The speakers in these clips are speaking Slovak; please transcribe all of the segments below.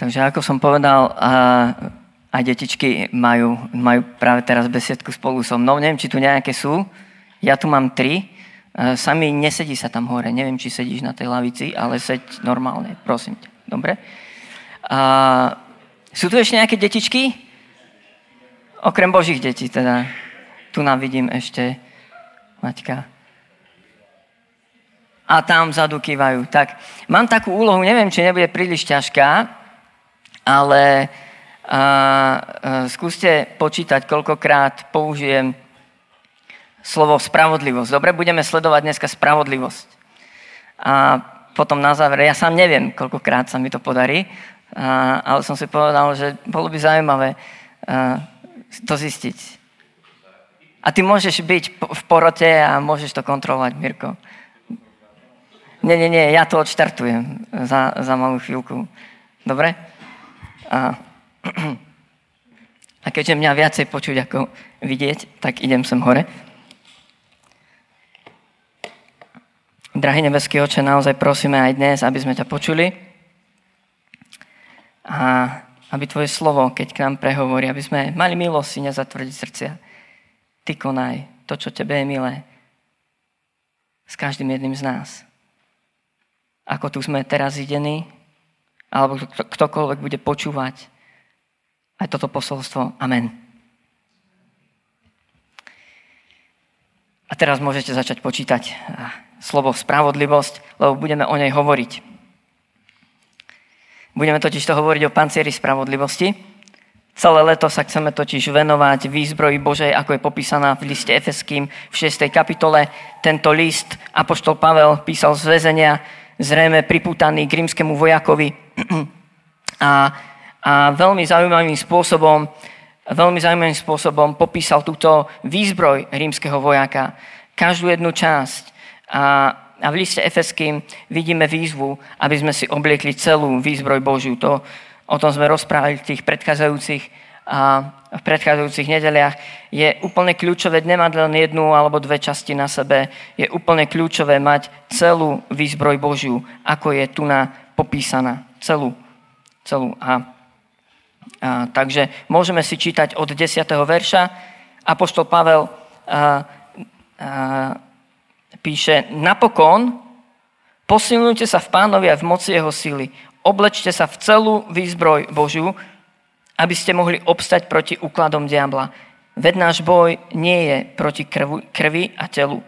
Takže ako som povedal, a, detičky majú, majú práve teraz besiedku spolu so mnou. Neviem, či tu nejaké sú. Ja tu mám tri. Sami nesedí sa tam hore. Neviem, či sedíš na tej lavici, ale seď normálne, prosím ťa. Dobre? A, sú tu ešte nejaké detičky? Okrem Božích detí teda. Tu nám vidím ešte Maťka. A tam vzadu kývajú. Tak, mám takú úlohu, neviem, či nebude príliš ťažká, ale a, a, skúste počítať, koľkokrát použijem slovo spravodlivosť. Dobre, budeme sledovať dneska spravodlivosť. A potom na záver, ja sám neviem, koľkokrát sa mi to podarí, a, ale som si povedal, že bolo by zaujímavé a, to zistiť. A ty môžeš byť v porote a môžeš to kontrolovať, Mirko. Nie, nie, nie, ja to odštartujem za, za malú chvíľku. Dobre? A, a keďže mňa viacej počuť ako vidieť, tak idem sem hore. Drahý nebeský oče, naozaj prosíme aj dnes, aby sme ťa počuli a aby tvoje slovo, keď k nám prehovorí, aby sme mali milosť si nezatvrdiť srdcia. Ty konaj to, čo tebe je milé s každým jedným z nás. Ako tu sme teraz idení, alebo ktokoľvek bude počúvať aj toto posolstvo. Amen. A teraz môžete začať počítať slovo spravodlivosť, lebo budeme o nej hovoriť. Budeme totiž to hovoriť o pancieri spravodlivosti. Celé leto sa chceme totiž venovať výzbroji Božej, ako je popísaná v liste Efeským v 6. kapitole. Tento list Apoštol Pavel písal z väzenia, zrejme priputaný k rímskému vojakovi. A, a veľmi zaujímavým spôsobom veľmi zaujímavým spôsobom popísal túto výzbroj rímskeho vojaka. Každú jednu časť. A, a v liste Efeským vidíme výzvu, aby sme si obliekli celú výzbroj Božiu. To, o tom sme rozprávali v tých predchádzajúcich, a, v predchádzajúcich nedeliach. Je úplne kľúčové nemať len jednu alebo dve časti na sebe. Je úplne kľúčové mať celú výzbroj Božiu, ako je tu na popísaná. Celú. celú. A, a, takže môžeme si čítať od 10. verša. Apoštol Pavel a, a, píše, napokon posilňujte sa v pánovi a v moci jeho sily. Oblečte sa v celú výzbroj Božiu, aby ste mohli obstať proti úkladom diabla. Veď náš boj nie je proti krvi, krvi a telu,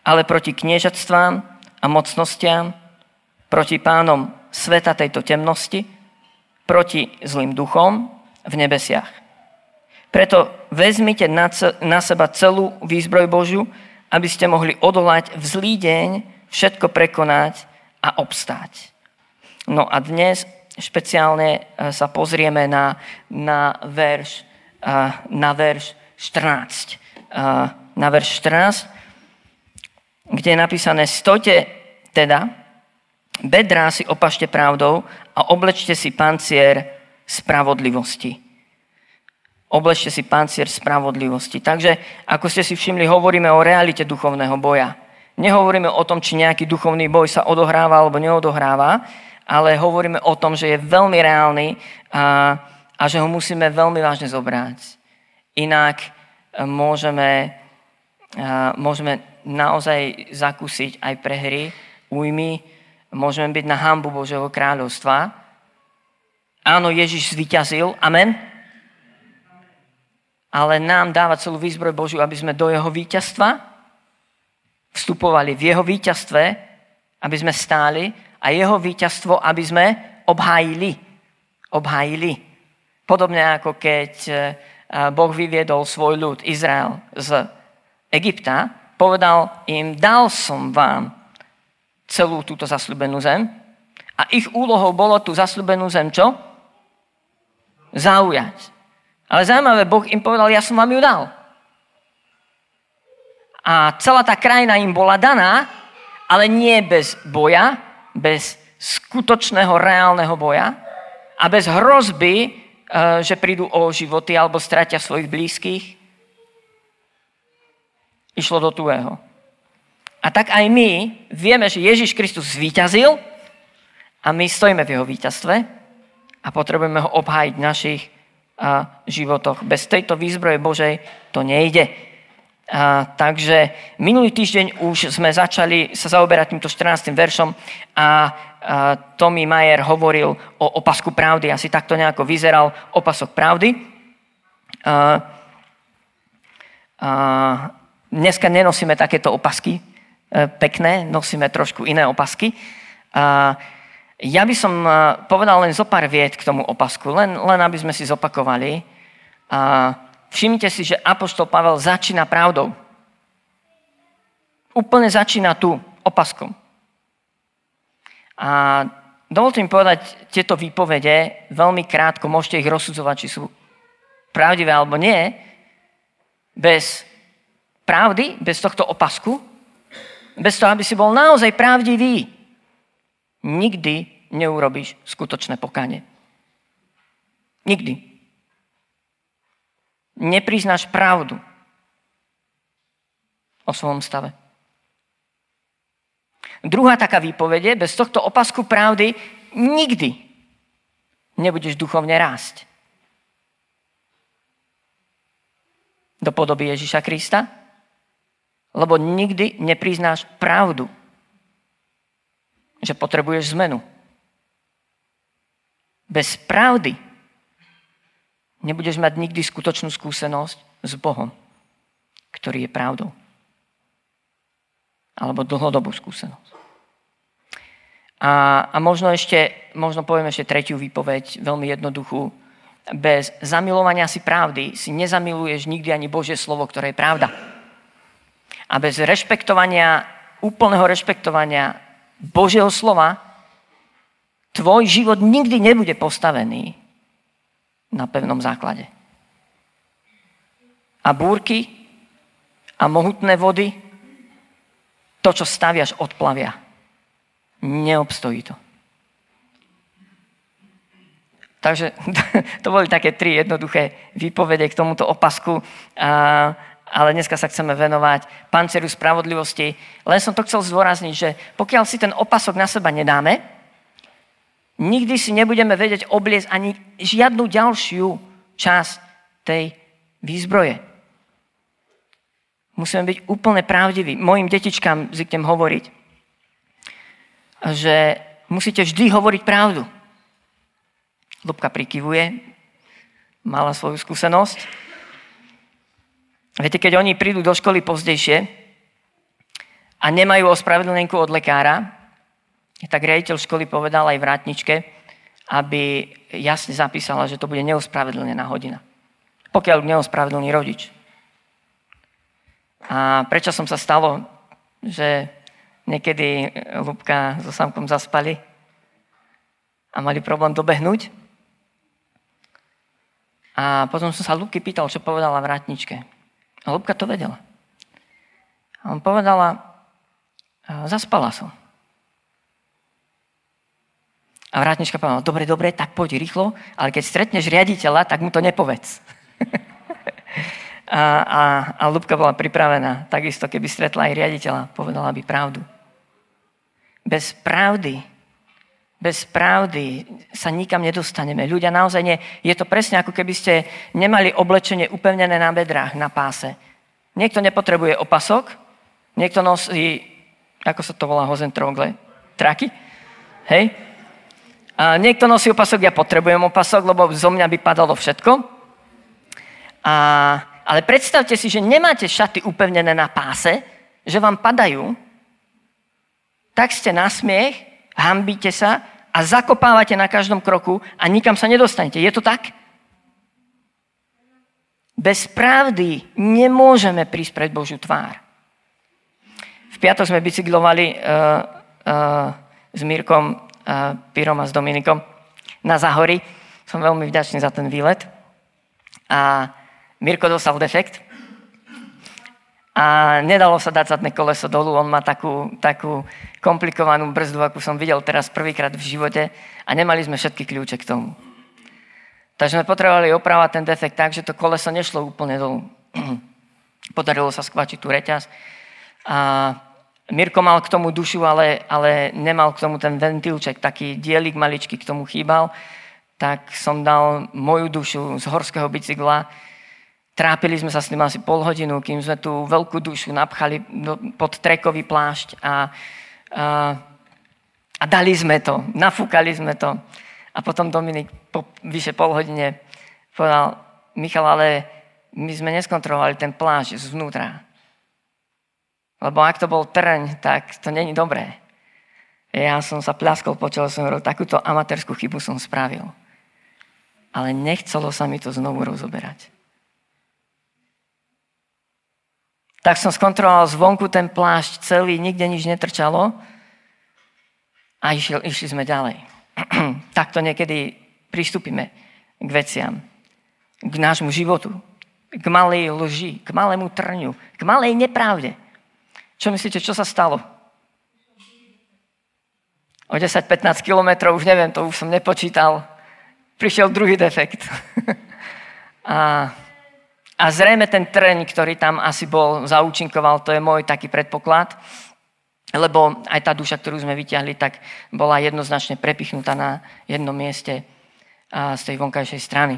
ale proti kniežatstvám a mocnostiam, proti pánom sveta tejto temnosti, proti zlým duchom v nebesiach. Preto vezmite na seba celú výzbroj Božiu, aby ste mohli odolať v zlý deň, všetko prekonať a obstáť. No a dnes špeciálne e, sa pozrieme na, na, verš, e, na verš 14. E, na verš 14, kde je napísané Stojte teda, bedrá si opašte pravdou a oblečte si pancier spravodlivosti. Oblečte si pancier spravodlivosti. Takže, ako ste si všimli, hovoríme o realite duchovného boja. Nehovoríme o tom, či nejaký duchovný boj sa odohráva alebo neodohráva, ale hovoríme o tom, že je veľmi reálny a, a že ho musíme veľmi vážne zobrať. Inak e, môžeme, a, môžeme naozaj zakúsiť aj prehry, újmy, môžeme byť na hambu Božieho kráľovstva. Áno, Ježiš zvyťazil, amen. Ale nám dáva celú výzbroj Božiu, aby sme do jeho víťazstva vstupovali v jeho víťazstve, aby sme stáli a jeho víťazstvo, aby sme obhájili. Obhájili. Podobne ako keď e, Boh vyviedol svoj ľud, Izrael, z Egypta, povedal im, dal som vám celú túto zasľubenú zem a ich úlohou bolo tú zasľubenú zem čo? Zaujať. Ale zaujímavé, Boh im povedal, ja som vám ju dal. A celá tá krajina im bola daná, ale nie bez boja, bez skutočného reálneho boja a bez hrozby, e, že prídu o životy alebo stratia svojich blízkych, išlo do tuého. A tak aj my vieme, že Ježiš Kristus zvíťazil a my stojíme v jeho víťazstve a potrebujeme ho obhájiť v našich životoch. Bez tejto výzbroje Božej to nejde. A, takže minulý týždeň už sme začali sa zaoberať týmto 14. veršom a, Tommy Mayer hovoril o opasku pravdy. Asi takto nejako vyzeral opasok pravdy. A, a, dneska nenosíme takéto opasky e, pekné, nosíme trošku iné opasky. A, ja by som eh, povedal len zo pár viet k tomu opasku, len, len aby sme si zopakovali. A všimnite si, že Apoštol Pavel začína pravdou. Úplne začína tu, opaskom. A dovolte mi povedať tieto výpovede veľmi krátko, môžete ich rozsudzovať, či sú pravdivé alebo nie. Bez pravdy, bez tohto opasku, bez toho, aby si bol naozaj pravdivý, nikdy neurobíš skutočné pokánie. Nikdy. Nepriznáš pravdu o svojom stave. Druhá taká výpovede, bez tohto opasku pravdy nikdy nebudeš duchovne rásť. Do podoby Ježiša Krista, lebo nikdy nepriznáš pravdu že potrebuješ zmenu. Bez pravdy nebudeš mať nikdy skutočnú skúsenosť s Bohom, ktorý je pravdou. Alebo dlhodobú skúsenosť. A, a možno ešte, možno poviem ešte tretiu výpoveď, veľmi jednoduchú. Bez zamilovania si pravdy si nezamiluješ nikdy ani Božie slovo, ktoré je pravda. A bez rešpektovania, úplného rešpektovania Božieho slova, tvoj život nikdy nebude postavený na pevnom základe. A búrky a mohutné vody, to, čo staviaš, odplavia. Neobstojí to. Takže to boli také tri jednoduché výpovede k tomuto opasku. Ale dneska sa chceme venovať panceru spravodlivosti. Len som to chcel zdôrazniť, že pokiaľ si ten opasok na seba nedáme, nikdy si nebudeme vedieť obliecť ani žiadnu ďalšiu časť tej výzbroje. Musíme byť úplne pravdiví. Mojim detičkám zvyknem hovoriť, že musíte vždy hovoriť pravdu. Lubka prikyvuje, mala svoju skúsenosť. Viete, keď oni prídu do školy pozdejšie a nemajú ospravedlnenku od lekára, tak riaditeľ školy povedal aj vrátničke, aby jasne zapísala, že to bude neospravedlnená hodina. Pokiaľ neospravedlný rodič. A prečo som sa stalo, že niekedy Lubka so Samkom zaspali a mali problém dobehnúť. A potom som sa Lubky pýtal, čo povedala vrátničke. A Lubka to vedela. A on povedala, zaspala som. A vrátnička povedala, dobre, dobre, tak poď rýchlo, ale keď stretneš riaditeľa, tak mu to nepovedz. a, a, a Lubka bola pripravená, takisto keby stretla aj riaditeľa, povedala by pravdu. Bez pravdy, bez pravdy sa nikam nedostaneme. Ľudia naozaj nie. Je to presne ako keby ste nemali oblečenie upevnené na bedrách, na páse. Niekto nepotrebuje opasok, niekto nosí, ako sa to volá, hozentrogle, traky, hej? A niekto nosí opasok, ja potrebujem opasok, lebo zo mňa by padalo všetko. A, ale predstavte si, že nemáte šaty upevnené na páse, že vám padajú, tak ste na smiech hambíte sa a zakopávate na každom kroku a nikam sa nedostanete. Je to tak? Bez pravdy nemôžeme prísť pred Božiu tvár. V piatok sme bicyklovali uh, uh, s Mírkom, Pirom a s Dominikom na Zahori. Som veľmi vďačný za ten výlet. A Mirko dostal defekt a nedalo sa dať zadné koleso dolu. On má takú, takú komplikovanú brzdu, akú som videl teraz prvýkrát v živote a nemali sme všetky kľúče k tomu. Takže sme potrebovali opravať ten defekt tak, že to koleso nešlo úplne dolu. Podarilo sa skvačiť tú reťaz. A Mirko mal k tomu dušu, ale, ale nemal k tomu ten ventilček, taký dielik maličký k tomu chýbal. tak som dal moju dušu z horského bicykla. Trápili sme sa s tým asi pol hodinu, kým sme tú veľkú dušu napchali pod trekový plášť a, a, a dali sme to, nafúkali sme to. A potom Dominik po vyše pol hodine povedal, Michal, ale my sme neskontrolovali ten plášť zvnútra. Lebo ak to bol trň, tak to není dobré. Ja som sa pľaskol, počul som, že takúto amatérskú chybu som spravil ale nechcelo sa mi to znovu rozoberať. Tak som skontroloval zvonku ten plášť celý, nikde nič netrčalo a išli, išli sme ďalej. Takto niekedy pristúpime k veciam, k nášmu životu, k malej lži, k malému trňu, k malej nepravde. Čo myslíte, čo sa stalo? O 10-15 kilometrov, už neviem, to už som nepočítal, prišiel druhý defekt. a, a zrejme ten trň, ktorý tam asi bol, zaúčinkoval, to je môj taký predpoklad, lebo aj tá duša, ktorú sme vyťahli, tak bola jednoznačne prepichnutá na jednom mieste z tej vonkajšej strany.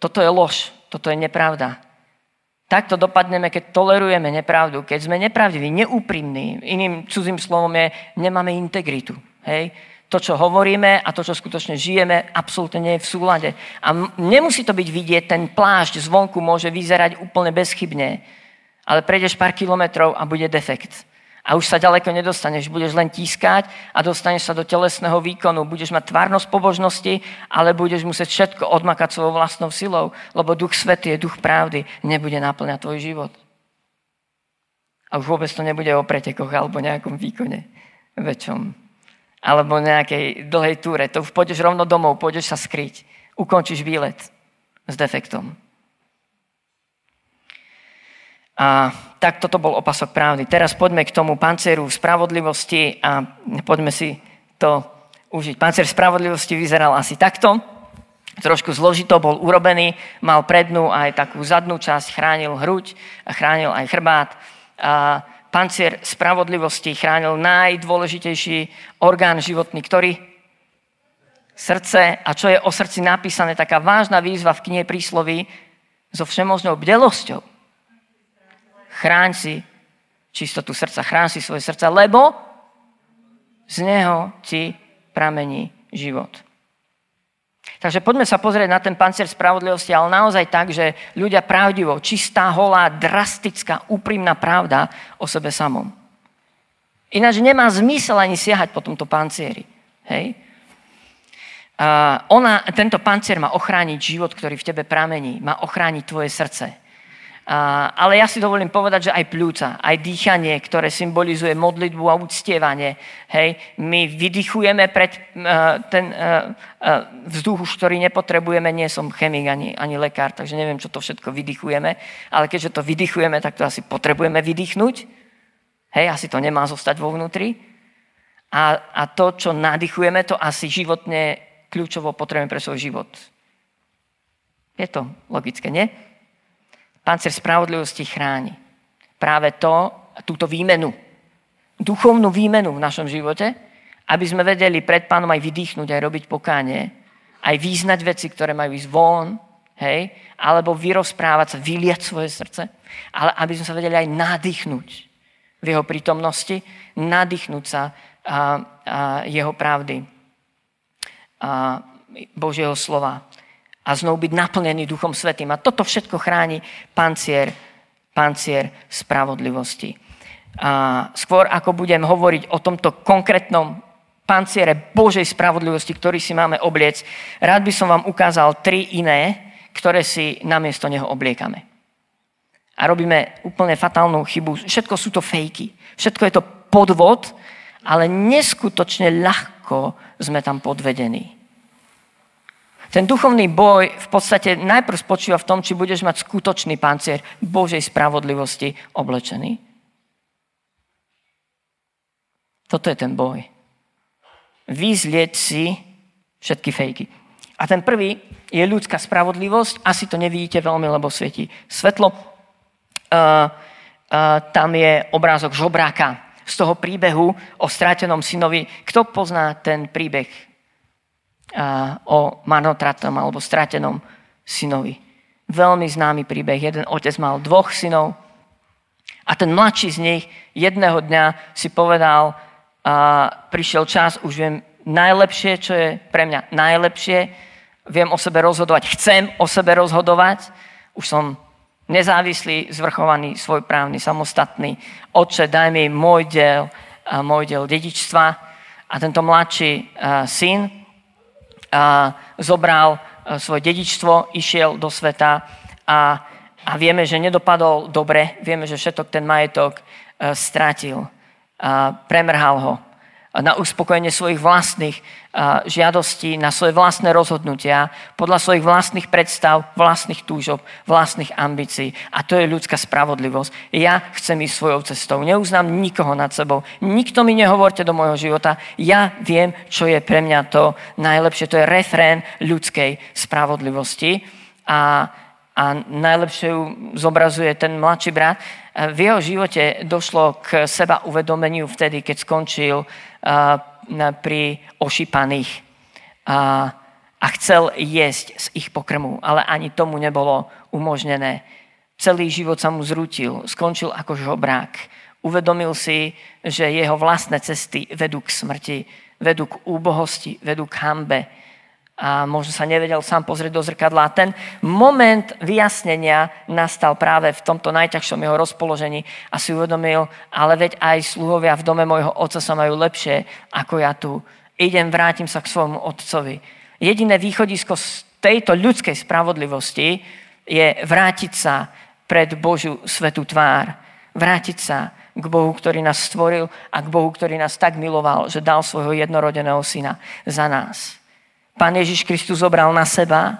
Toto je lož, toto je nepravda. Takto dopadneme, keď tolerujeme nepravdu, keď sme nepravdiví, neúprimní. Iným cudzím slovom je, nemáme integritu. Hej? to, čo hovoríme a to, čo skutočne žijeme, absolútne nie je v súlade. A nemusí to byť vidieť, ten plášť zvonku môže vyzerať úplne bezchybne, ale prejdeš pár kilometrov a bude defekt. A už sa ďaleko nedostaneš, budeš len tískať a dostaneš sa do telesného výkonu. Budeš mať tvárnosť pobožnosti, ale budeš musieť všetko odmakať svojou vlastnou silou, lebo duch svety je duch pravdy, nebude naplňať tvoj život. A už vôbec to nebude o pretekoch alebo nejakom výkone väčšom alebo nejakej dlhej túre. To už pôjdeš rovno domov, pôjdeš sa skryť. Ukončíš výlet s defektom. A tak toto bol opasok pravdy. Teraz poďme k tomu panceru spravodlivosti a poďme si to užiť. Pancer spravodlivosti vyzeral asi takto. Trošku zložito bol urobený, mal prednú aj takú zadnú časť, chránil hruď a chránil aj chrbát. A pancier spravodlivosti chránil najdôležitejší orgán životný, ktorý? Srdce. A čo je o srdci napísané? Taká vážna výzva v knihe prísloví so všemožnou bdelosťou. Chráň si čistotu srdca, chráň si svoje srdce, lebo z neho ti pramení život. Takže poďme sa pozrieť na ten pancier spravodlivosti, ale naozaj tak, že ľudia pravdivo, čistá, holá, drastická, úprimná pravda o sebe samom. Ináč nemá zmysel ani siahať po tomto pancieri. Hej? A ona, tento pancier má ochrániť život, ktorý v tebe pramení. Má ochrániť tvoje srdce. Ale ja si dovolím povedať, že aj pľúca, aj dýchanie, ktoré symbolizuje modlitbu a uctievanie. Hej, my vydychujeme pred uh, ten uh, uh, vzduch, ktorý nepotrebujeme. Nie som chemik ani, ani lekár, takže neviem, čo to všetko vydychujeme. Ale keďže to vydychujeme, tak to asi potrebujeme vydýchnuť. Hej, asi to nemá zostať vo vnútri. A, a to, čo nadýchujeme, to asi životne kľúčovo potrebujeme pre svoj život. Je to logické, nie? Pancer spravodlivosti chráni. Práve to, túto výmenu, duchovnú výmenu v našom živote, aby sme vedeli pred pánom aj vydýchnuť, aj robiť pokánie, aj význať veci, ktoré majú ísť von, hej, alebo vyrozprávať sa, vyliať svoje srdce, ale aby sme sa vedeli aj nadýchnuť v jeho prítomnosti, nadýchnúť sa a, a jeho pravdy, a Božieho slova a znovu byť naplnený Duchom Svetým. A toto všetko chráni pancier, pancier spravodlivosti. A skôr ako budem hovoriť o tomto konkrétnom panciere Božej spravodlivosti, ktorý si máme obliec, rád by som vám ukázal tri iné, ktoré si namiesto neho obliekame. A robíme úplne fatálnu chybu. Všetko sú to fejky. Všetko je to podvod, ale neskutočne ľahko sme tam podvedení. Ten duchovný boj v podstate najprv spočíva v tom, či budeš mať skutočný pancier Božej spravodlivosti oblečený. Toto je ten boj. Vyzlieť si všetky fejky. A ten prvý je ľudská spravodlivosť. Asi to nevidíte veľmi, lebo svieti svetlo. Uh, uh, tam je obrázok žobráka z toho príbehu o strátenom synovi. Kto pozná ten príbeh o marnotratnom alebo stratenom synovi. Veľmi známy príbeh. Jeden otec mal dvoch synov a ten mladší z nich jedného dňa si povedal, a prišiel čas, už viem najlepšie, čo je pre mňa najlepšie, viem o sebe rozhodovať, chcem o sebe rozhodovať, už som nezávislý, zvrchovaný, svojprávny, samostatný. Oče, daj mi môj diel, môj diel dedičstva. A tento mladší syn zobral svoje dedičstvo, išiel do sveta a, a vieme, že nedopadol dobre, vieme, že všetok ten majetok stratil, premrhal ho na uspokojenie svojich vlastných žiadostí, na svoje vlastné rozhodnutia, podľa svojich vlastných predstav, vlastných túžob, vlastných ambícií. A to je ľudská spravodlivosť. Ja chcem ísť svojou cestou. Neuznám nikoho nad sebou. Nikto mi nehovorte do môjho života. Ja viem, čo je pre mňa to najlepšie. To je refrén ľudskej spravodlivosti. A, a najlepšie ju zobrazuje ten mladší brat. V jeho živote došlo k seba uvedomeniu vtedy, keď skončil pri ošípaných a, a chcel jesť z ich pokrmu, ale ani tomu nebolo umožnené. Celý život sa mu zrútil, skončil ako žobrák. Uvedomil si, že jeho vlastné cesty vedú k smrti, vedú k úbohosti, vedú k hambe a možno sa nevedel sám pozrieť do zrkadla. A ten moment vyjasnenia nastal práve v tomto najťažšom jeho rozpoložení a si uvedomil, ale veď aj sluhovia v dome môjho otca sa majú lepšie ako ja tu. Idem, vrátim sa k svojmu otcovi. Jediné východisko z tejto ľudskej spravodlivosti je vrátiť sa pred Božiu svetú tvár. Vrátiť sa k Bohu, ktorý nás stvoril a k Bohu, ktorý nás tak miloval, že dal svojho jednorodeného syna za nás. Pán Ježiš Kristus zobral na seba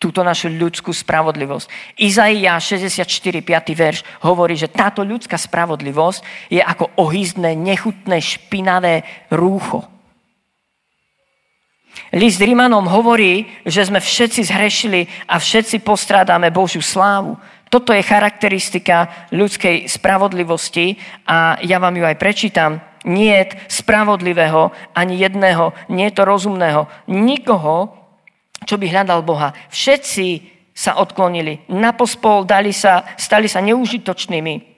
túto našu ľudskú spravodlivosť. Izaia 64, 5. verš hovorí, že táto ľudská spravodlivosť je ako ohyzdné, nechutné, špinavé rúcho. List Rímanom hovorí, že sme všetci zhrešili a všetci postrádame Božiu slávu. Toto je charakteristika ľudskej spravodlivosti a ja vám ju aj prečítam nie spravodlivého, ani jedného, nie je to rozumného, nikoho, čo by hľadal Boha. Všetci sa odklonili, na pospol dali sa, stali sa neužitočnými.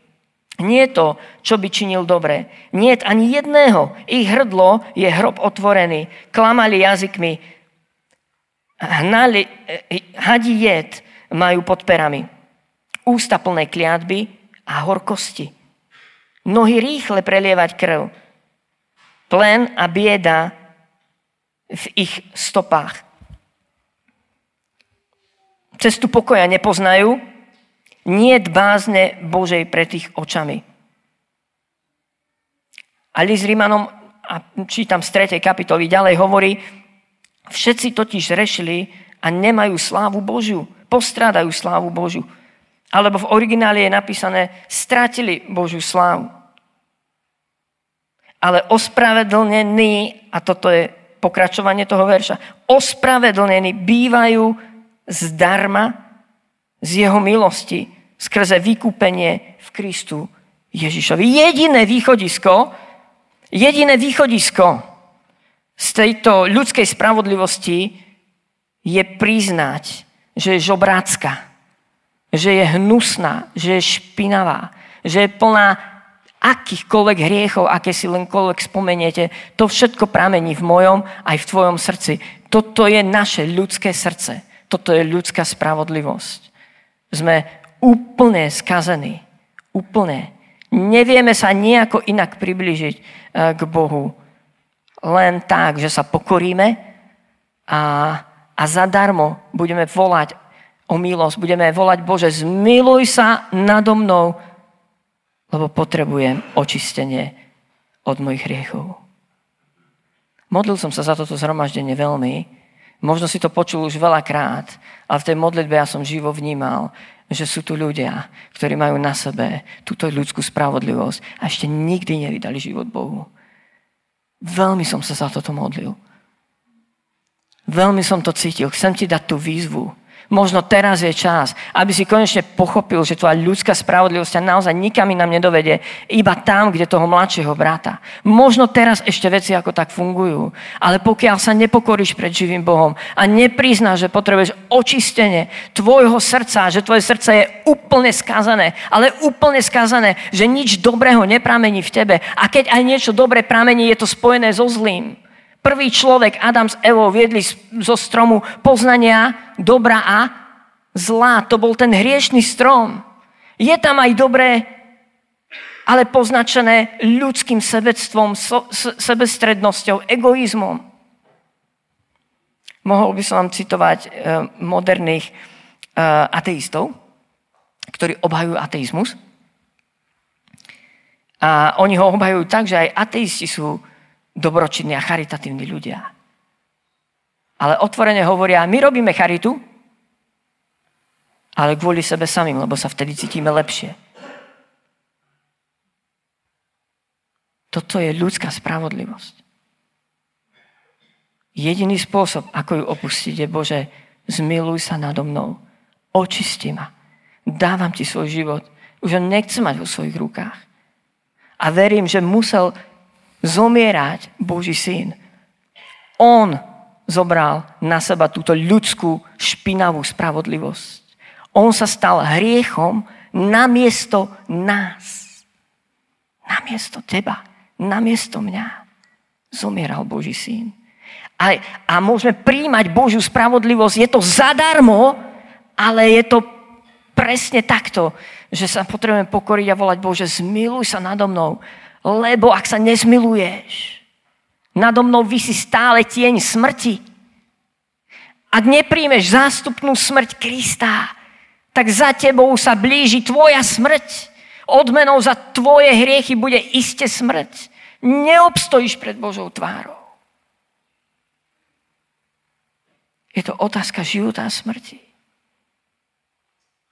Nie je to, čo by činil dobre. Nie je ani jedného. Ich hrdlo je hrob otvorený. Klamali jazykmi. Hnali, hadí jed majú pod perami. Ústa plné kliatby a horkosti. Nohy rýchle prelievať krv. Plen a bieda v ich stopách. Cestu pokoja nepoznajú, nie bázne Božej pred ich očami. A list Rímanom, a čítam z 3. kapitoly, ďalej hovorí, všetci totiž rešili a nemajú slávu Božiu, postrádajú slávu Božiu. Alebo v origináli je napísané, stratili Božiu slávu. Ale ospravedlnení, a toto je pokračovanie toho verša, ospravedlnení bývajú zdarma z jeho milosti skrze vykúpenie v Kristu Ježišovi. Jediné východisko, jediné východisko z tejto ľudskej spravodlivosti je priznať, že je žobrácka, že je hnusná, že je špinavá, že je plná akýchkoľvek hriechov, aké si lenkoľvek spomeniete, to všetko pramení v mojom aj v tvojom srdci. Toto je naše ľudské srdce. Toto je ľudská spravodlivosť. Sme úplne skazení. Úplne. Nevieme sa nejako inak približiť e, k Bohu. Len tak, že sa pokoríme a, a zadarmo budeme volať o milosť. Budeme volať, Bože, zmiluj sa nado mnou, lebo potrebujem očistenie od mojich hriechov. Modlil som sa za toto zhromaždenie veľmi. Možno si to počul už veľakrát, ale v tej modlitbe ja som živo vnímal, že sú tu ľudia, ktorí majú na sebe túto ľudskú spravodlivosť a ešte nikdy nevydali život Bohu. Veľmi som sa za toto modlil. Veľmi som to cítil. Chcem ti dať tú výzvu. Možno teraz je čas, aby si konečne pochopil, že tvoja ľudská spravodlivosť ťa naozaj nikam nám nedovedie, iba tam, kde toho mladšieho brata. Možno teraz ešte veci ako tak fungujú, ale pokiaľ sa nepokoríš pred živým Bohom a nepriznáš, že potrebuješ očistenie tvojho srdca, že tvoje srdce je úplne skazané, ale úplne skazané, že nič dobrého nepramení v tebe a keď aj niečo dobré pramení, je to spojené so zlým Prvý človek, Adam s Evou, viedli zo stromu poznania dobra a zla. To bol ten hriešný strom. Je tam aj dobré, ale poznačené ľudským sebectvom, so, sebestrednosťou, egoizmom. Mohol by som vám citovať e, moderných e, ateistov, ktorí obhajujú ateizmus. A oni ho obhajujú tak, že aj ateisti sú dobročinní a charitatívni ľudia. Ale otvorene hovoria, my robíme charitu, ale kvôli sebe samým, lebo sa vtedy cítime lepšie. Toto je ľudská spravodlivosť. Jediný spôsob, ako ju opustiť, je Bože, zmiluj sa nado mnou, očisti ma, dávam ti svoj život. Už ho nechcem mať vo svojich rukách. A verím, že musel zomierať Boží syn. On zobral na seba túto ľudskú špinavú spravodlivosť. On sa stal hriechom namiesto nás. Namiesto teba. Namiesto mňa. Zomieral Boží syn. A, a môžeme príjmať Božiu spravodlivosť. Je to zadarmo, ale je to presne takto, že sa potrebujeme pokoriť a volať Bože, zmiluj sa nado mnou lebo ak sa nezmiluješ, nado mnou vysí stále tieň smrti. Ak nepríjmeš zástupnú smrť Krista, tak za tebou sa blíži tvoja smrť. Odmenou za tvoje hriechy bude iste smrť. Neobstojíš pred Božou tvárou. Je to otázka života a smrti.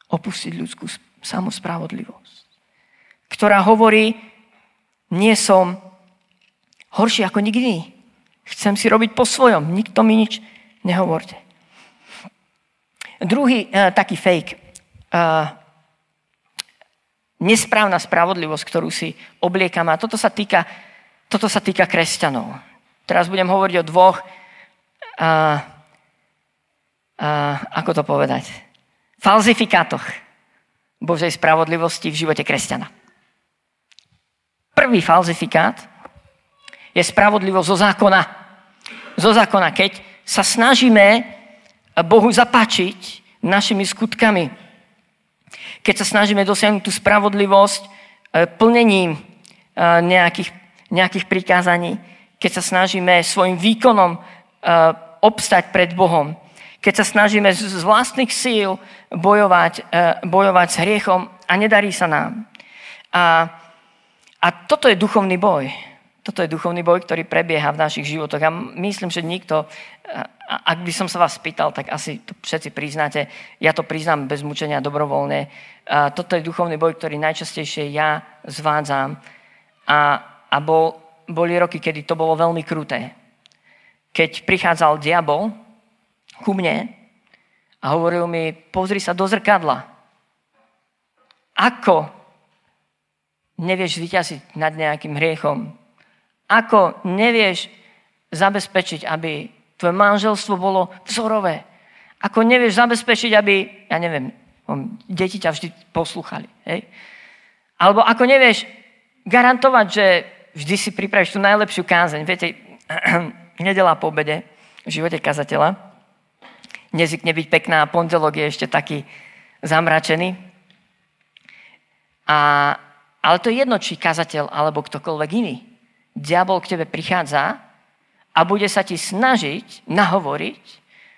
Opustiť ľudskú samospravodlivosť, ktorá hovorí, nie som horší ako nikdy. Chcem si robiť po svojom. Nikto mi nič nehovorte. Druhý uh, taký fake. Uh, nesprávna spravodlivosť, ktorú si obliekame. A toto sa týka, toto sa týka kresťanov. Teraz budem hovoriť o dvoch, uh, uh, ako to povedať, falzifikátoch Božej spravodlivosti v živote kresťana. Prvý falzifikát je spravodlivosť zo zákona. Zo zákona, keď sa snažíme Bohu zapáčiť našimi skutkami. Keď sa snažíme dosiahnuť tú spravodlivosť e, plnením e, nejakých, nejakých prikázaní. Keď sa snažíme svojim výkonom e, obstať pred Bohom. Keď sa snažíme z vlastných síl bojovať, bojovať s hriechom a nedarí sa nám. A a toto je duchovný boj. Toto je duchovný boj, ktorý prebieha v našich životoch. A myslím, že nikto, ak by som sa vás spýtal, tak asi to všetci priznáte. Ja to priznám bez mučenia dobrovoľne. A toto je duchovný boj, ktorý najčastejšie ja zvádzam. A, a bol, boli roky, kedy to bolo veľmi kruté. Keď prichádzal diabol ku mne a hovoril mi, pozri sa do zrkadla. Ako nevieš vyťaziť nad nejakým hriechom? Ako nevieš zabezpečiť, aby tvoje manželstvo bolo vzorové? Ako nevieš zabezpečiť, aby, ja neviem, deti ťa vždy poslúchali. Hej? Alebo ako nevieš garantovať, že vždy si pripravíš tú najlepšiu kázeň. Viete, nedela po obede v živote kazateľa. Nezvykne byť pekná a pondelok je ešte taký zamračený. A ale to je jedno, či kazateľ alebo ktokoľvek iný. Diabol k tebe prichádza a bude sa ti snažiť nahovoriť,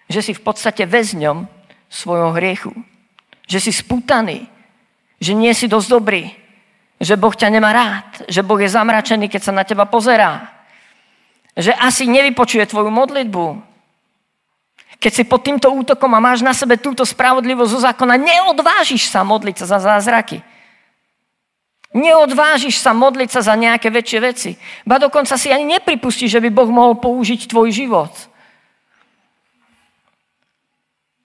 že si v podstate väzňom svojho hriechu. Že si spútaný, že nie si dosť dobrý, že Boh ťa nemá rád, že Boh je zamračený, keď sa na teba pozerá, že asi nevypočuje tvoju modlitbu. Keď si pod týmto útokom a máš na sebe túto spravodlivosť zo zákona, neodvážiš sa modliť sa za zázraky. Neodvážiš sa modliť sa za nejaké väčšie veci. Ba dokonca si ani nepripustíš, že by Boh mohol použiť tvoj život.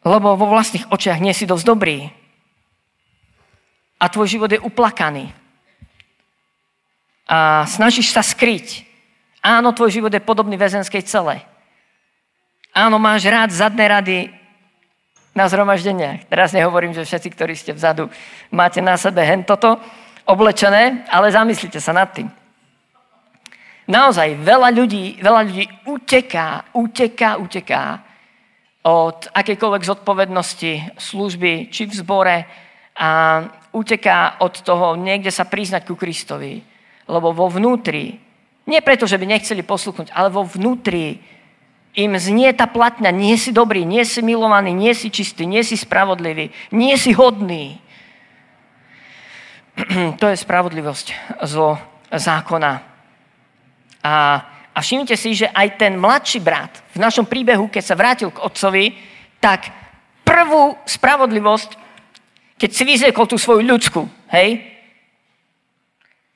Lebo vo vlastných očiach nie si dosť dobrý. A tvoj život je uplakaný. A snažíš sa skryť. Áno, tvoj život je podobný väzenskej cele. Áno, máš rád zadné rady na zhromaždeniach. Teraz nehovorím, že všetci, ktorí ste vzadu, máte na sebe hen toto oblečené, ale zamyslite sa nad tým. Naozaj, veľa ľudí, veľa ľudí uteká, uteká, uteká od akejkoľvek zodpovednosti služby, či v zbore, a uteká od toho niekde sa priznať ku Kristovi. Lebo vo vnútri, nie preto, že by nechceli poslúchnuť, ale vo vnútri im znie tá platňa, nie si dobrý, nie si milovaný, nie si čistý, nie si spravodlivý, nie si hodný. to je spravodlivosť zo zákona. A, a všimnite si, že aj ten mladší brat v našom príbehu, keď sa vrátil k otcovi, tak prvú spravodlivosť, keď si vyzliekol tú svoju ľudskú, hej,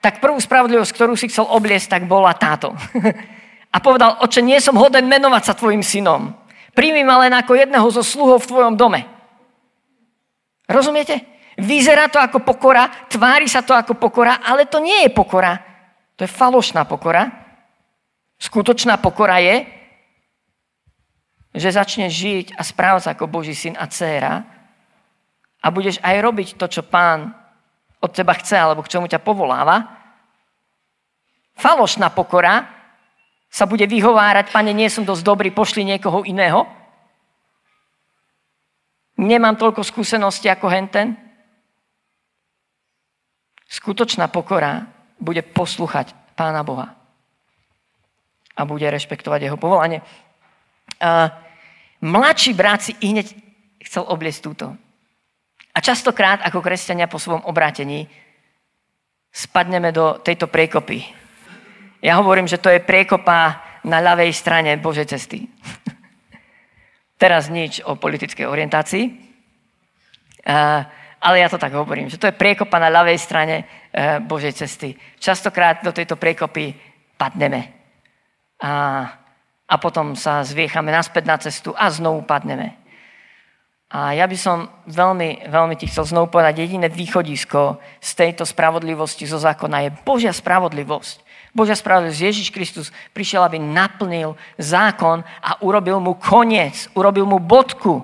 tak prvú spravodlivosť, ktorú si chcel obliesť, tak bola táto. A povedal, oče, nie som hoden menovať sa tvojim synom. Príjmi ma len ako jedného zo sluhov v tvojom dome. Rozumiete? Vyzerá to ako pokora, tvári sa to ako pokora, ale to nie je pokora. To je falošná pokora. Skutočná pokora je, že začneš žiť a správať sa ako Boží syn a dcéra a budeš aj robiť to, čo pán od teba chce, alebo k čomu ťa povoláva. Falošná pokora sa bude vyhovárať, pane, nie som dosť dobrý, pošli niekoho iného. Nemám toľko skúseností ako henten. Skutočná pokora bude poslúchať Pána Boha a bude rešpektovať jeho povolanie. A mladší brat si hneď chcel obliecť túto. A častokrát, ako kresťania po svojom obrátení, spadneme do tejto priekopy. Ja hovorím, že to je priekopa na ľavej strane Božej cesty. Teraz nič o politickej orientácii, ale ja to tak hovorím, že to je priekopa na ľavej strane e, Božej cesty. Častokrát do tejto priekopy padneme a, a potom sa zviechame naspäť na cestu a znovu padneme. A ja by som veľmi, veľmi ti chcel znovu povedať, jediné východisko z tejto spravodlivosti zo zákona je Božia spravodlivosť. Božia spravodlivosť. Ježiš Kristus prišiel, aby naplnil zákon a urobil mu koniec, urobil mu bodku.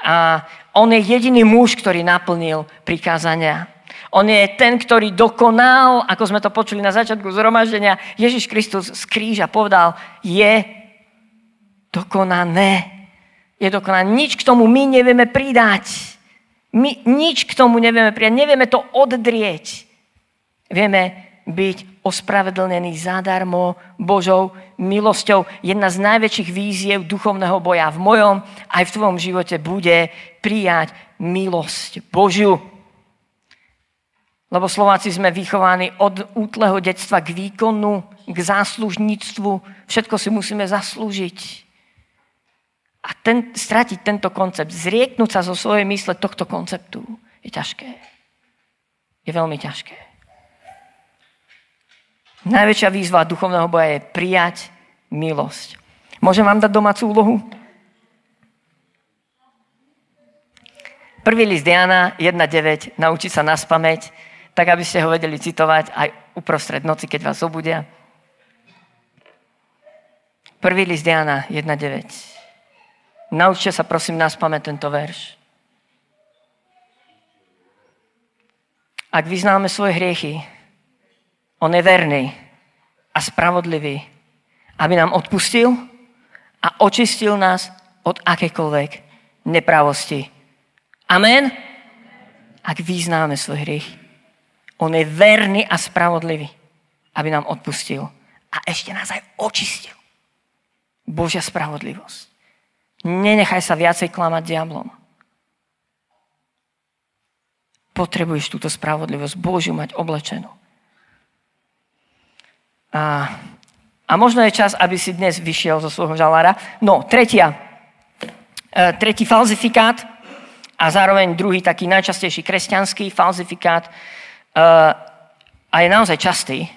A on je jediný muž, ktorý naplnil prikázania. On je ten, ktorý dokonal, ako sme to počuli na začiatku zhromaždenia, Ježiš Kristus z kríža povedal, je dokonané. Je dokonané. Nič k tomu my nevieme pridať. My nič k tomu nevieme pridať. Nevieme to oddrieť. Vieme byť ospravedlnený zadarmo Božou milosťou. Jedna z najväčších víziev duchovného boja v mojom aj v tvojom živote bude prijať milosť Božiu. Lebo Slováci sme vychovaní od útleho detstva k výkonu, k záslužníctvu. Všetko si musíme zaslúžiť. A ten, stratiť tento koncept, zrieknúť sa zo svojej mysle tohto konceptu je ťažké. Je veľmi ťažké. Najväčšia výzva duchovného boja je prijať milosť. Môžem vám dať domácu úlohu? Prvý list Jana 1.9, naučiť sa na spameť tak aby ste ho vedeli citovať aj uprostred noci, keď vás obudia. Prvý list Jana 1.9. Naučte sa prosím nás pamäť tento verš. Ak vyznáme svoje hriechy, on je verný a spravodlivý, aby nám odpustil a očistil nás od akékoľvek nepravosti. Amen? Ak vyznáme svoje hriechy. On je verný a spravodlivý, aby nám odpustil. A ešte nás aj očistil. Božia spravodlivosť. Nenechaj sa viacej klamať diablom. Potrebuješ túto spravodlivosť Božiu mať oblečenú. A, a možno je čas, aby si dnes vyšiel zo svojho žalára. No, tretia, e, tretí falzifikát a zároveň druhý taký najčastejší kresťanský falzifikát Eh, a je naozaj častý,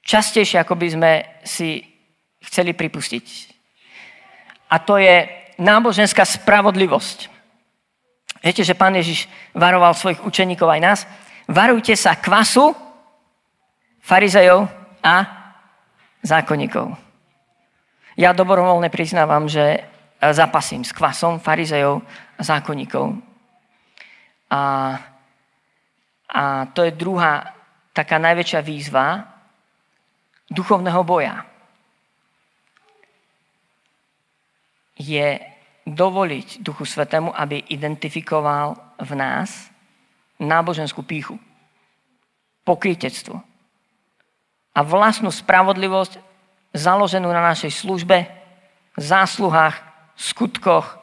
častejšie, ako by sme si chceli pripustiť. A to je náboženská spravodlivosť. Viete, že pán Ježiš varoval svojich učeníkov aj nás? Varujte sa kvasu, farizejov a zákonníkov. Ja dobrovoľne priznávam, že zapasím s kvasom farizejov a zákonníkov. A, a to je druhá taká najväčšia výzva duchovného boja. Je dovoliť Duchu Svetému, aby identifikoval v nás náboženskú píchu, pokrytectvo a vlastnú spravodlivosť založenú na našej službe, zásluhách, skutkoch,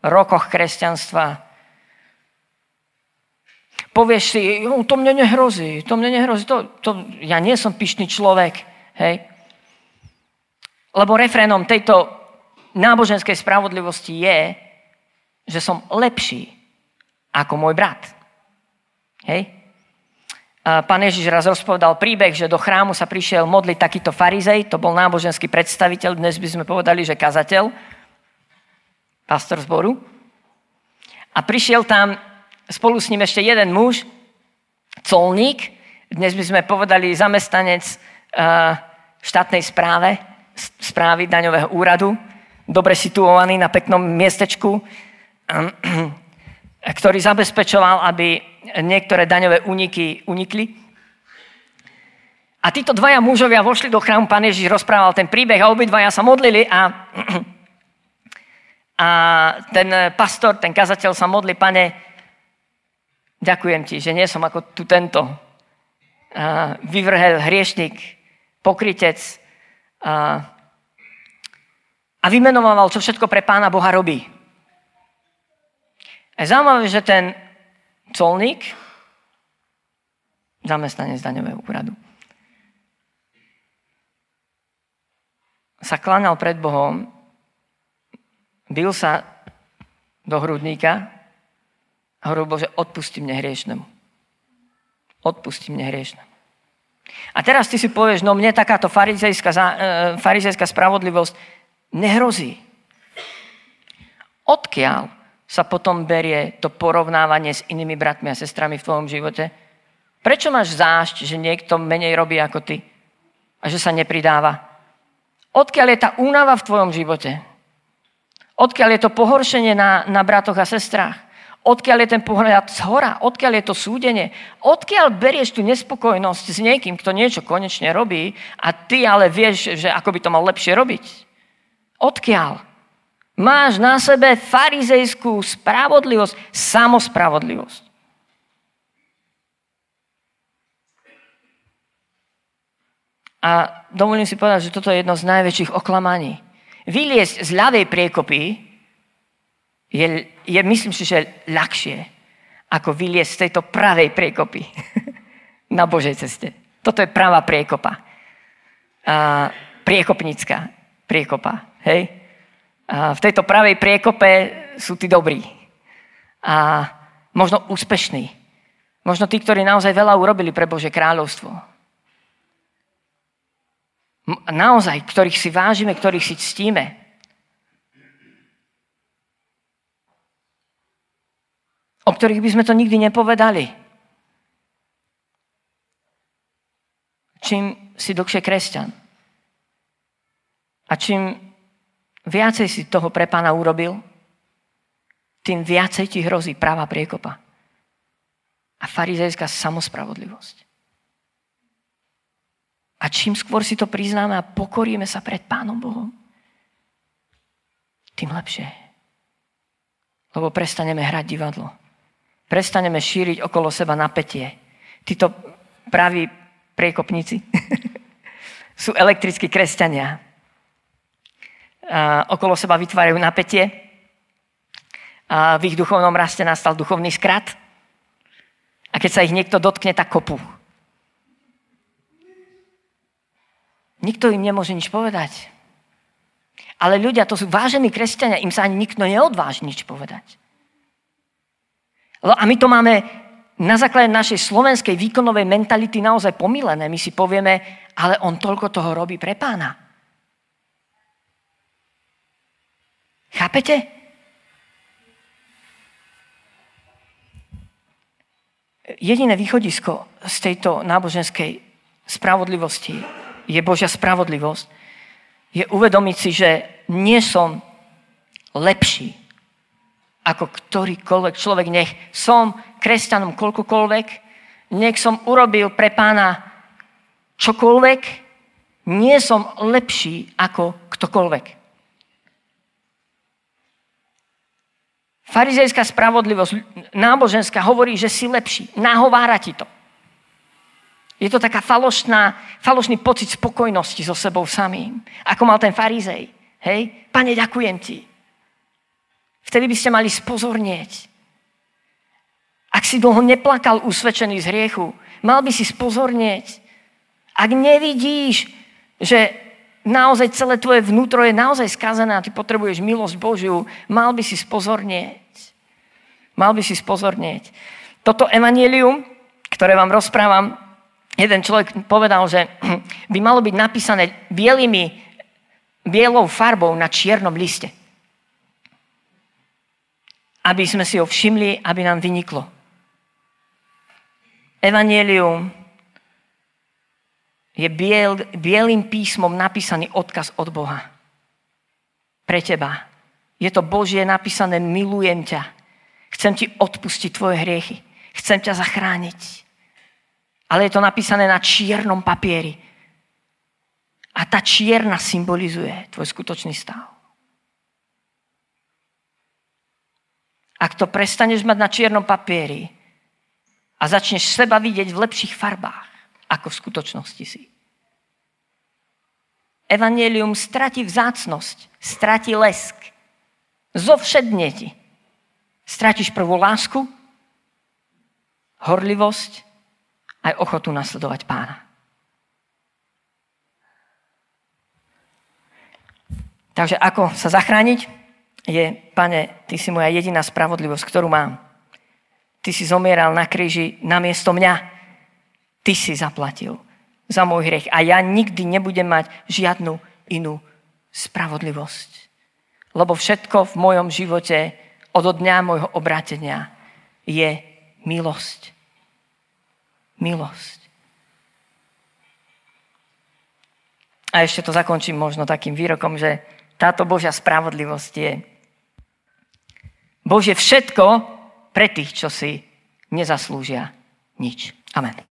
rokoch kresťanstva. Povieš si, to mne nehrozí, to mne nehrozí, to, to, ja nie som pyšný človek, hej. Lebo refrénom tejto náboženskej spravodlivosti je, že som lepší ako môj brat. Hej? Pán Ježiš raz rozpovedal príbeh, že do chrámu sa prišiel modliť takýto farizej, to bol náboženský predstaviteľ, dnes by sme povedali, že kazateľ, pastor zboru. A prišiel tam spolu s ním ešte jeden muž, colník, dnes by sme povedali zamestnanec v štátnej správe, správy daňového úradu, dobre situovaný na peknom miestečku, ktorý zabezpečoval, aby niektoré daňové úniky unikli. A títo dvaja mužovia vošli do chrámu, pán Ježiš rozprával ten príbeh a obidvaja sa modlili a, a ten pastor, ten kazateľ sa modli, pane, ďakujem ti, že nie som ako tu tento a vyvrhel hriešnik, pokrytec a, a vymenoval, čo všetko pre pána Boha robí. Je zaujímavé, že ten colník, zamestnanec daňového úradu, sa kláňal pred Bohom, bil sa do hrudníka a hovoril Bože, odpusti mne hriešnemu. Odpusti mne hriešnemu. A teraz ty si povieš, no mne takáto farizejská, e, farizejská spravodlivosť nehrozí. Odkiaľ sa potom berie to porovnávanie s inými bratmi a sestrami v tvojom živote? Prečo máš zášť, že niekto menej robí ako ty a že sa nepridáva? Odkiaľ je tá únava v tvojom živote? Odkiaľ je to pohoršenie na, na bratoch a sestrách? Odkiaľ je ten pohľad z hora? Odkiaľ je to súdenie? Odkiaľ berieš tú nespokojnosť s niekým, kto niečo konečne robí a ty ale vieš, že ako by to mal lepšie robiť? Odkiaľ? Máš na sebe farizejskú spravodlivosť, samospravodlivosť. A dovolím si povedať, že toto je jedno z najväčších oklamaní. Vyliesť z ľavej priekopy je, je myslím si, že ľahšie, ako vyliesť z tejto pravej priekopy na Božej ceste. Toto je pravá priekopa. A, priekopnická priekopa. Hej? V tejto pravej priekope sú tí dobrí. A možno úspešní. Možno tí, ktorí naozaj veľa urobili pre Bože kráľovstvo. Naozaj, ktorých si vážime, ktorých si ctíme. O ktorých by sme to nikdy nepovedali. Čím si dlhšie kresťan. A čím viacej si toho pre pána urobil, tým viacej ti hrozí práva priekopa. A farizejská samospravodlivosť. A čím skôr si to priznáme a pokoríme sa pred Pánom Bohom, tým lepšie. Lebo prestaneme hrať divadlo. Prestaneme šíriť okolo seba napätie. Títo praví priekopníci sú elektrickí kresťania okolo seba vytvárajú napätie. A v ich duchovnom raste nastal duchovný skrat. A keď sa ich niekto dotkne, tak kopu. Nikto im nemôže nič povedať. Ale ľudia, to sú vážení kresťania, im sa ani nikto neodváži nič povedať. A my to máme na základe našej slovenskej výkonovej mentality naozaj pomilené. My si povieme, ale on toľko toho robí pre pána. Chápete? Jediné východisko z tejto náboženskej spravodlivosti je Božia spravodlivosť. Je uvedomiť si, že nie som lepší ako ktorýkoľvek človek. Nech som kresťanom koľkokoľvek, nech som urobil pre pána čokoľvek, nie som lepší ako ktokoľvek. Farizejská spravodlivosť, náboženská, hovorí, že si lepší. Nahovára ti to. Je to taká falošná, falošný pocit spokojnosti so sebou samým. Ako mal ten farizej. Hej? Pane, ďakujem ti. Vtedy by ste mali spozornieť. Ak si dlho neplakal usvedčený z hriechu, mal by si spozornieť. Ak nevidíš, že naozaj celé tvoje vnútro je naozaj skazené a ty potrebuješ milosť Božiu, mal by si spozornieť. Mal by si spozornieť. Toto evanílium, ktoré vám rozprávam, jeden človek povedal, že by malo byť napísané bielými, bielou farbou na čiernom liste. Aby sme si ho všimli, aby nám vyniklo. Evangelium je biel, bielým písmom napísaný odkaz od Boha. Pre teba. Je to Božie napísané, milujem ťa. Chcem ti odpustiť tvoje hriechy. Chcem ťa zachrániť. Ale je to napísané na čiernom papieri. A tá čierna symbolizuje tvoj skutočný stav. Ak to prestaneš mať na čiernom papieri a začneš seba vidieť v lepších farbách, ako v skutočnosti si. Evangelium stratí vzácnosť, stratí lesk, zovšedne ti. Stratíš prvú lásku, horlivosť, aj ochotu nasledovať pána. Takže ako sa zachrániť? Je, pane, ty si moja jediná spravodlivosť, ktorú mám. Ty si zomieral na kríži namiesto mňa. Ty si zaplatil za môj hriech a ja nikdy nebudem mať žiadnu inú spravodlivosť. Lebo všetko v mojom živote od dňa môjho obrátenia je milosť. Milosť. A ešte to zakončím možno takým výrokom, že táto Božia spravodlivosť je Bože všetko pre tých, čo si nezaslúžia nič. Amen.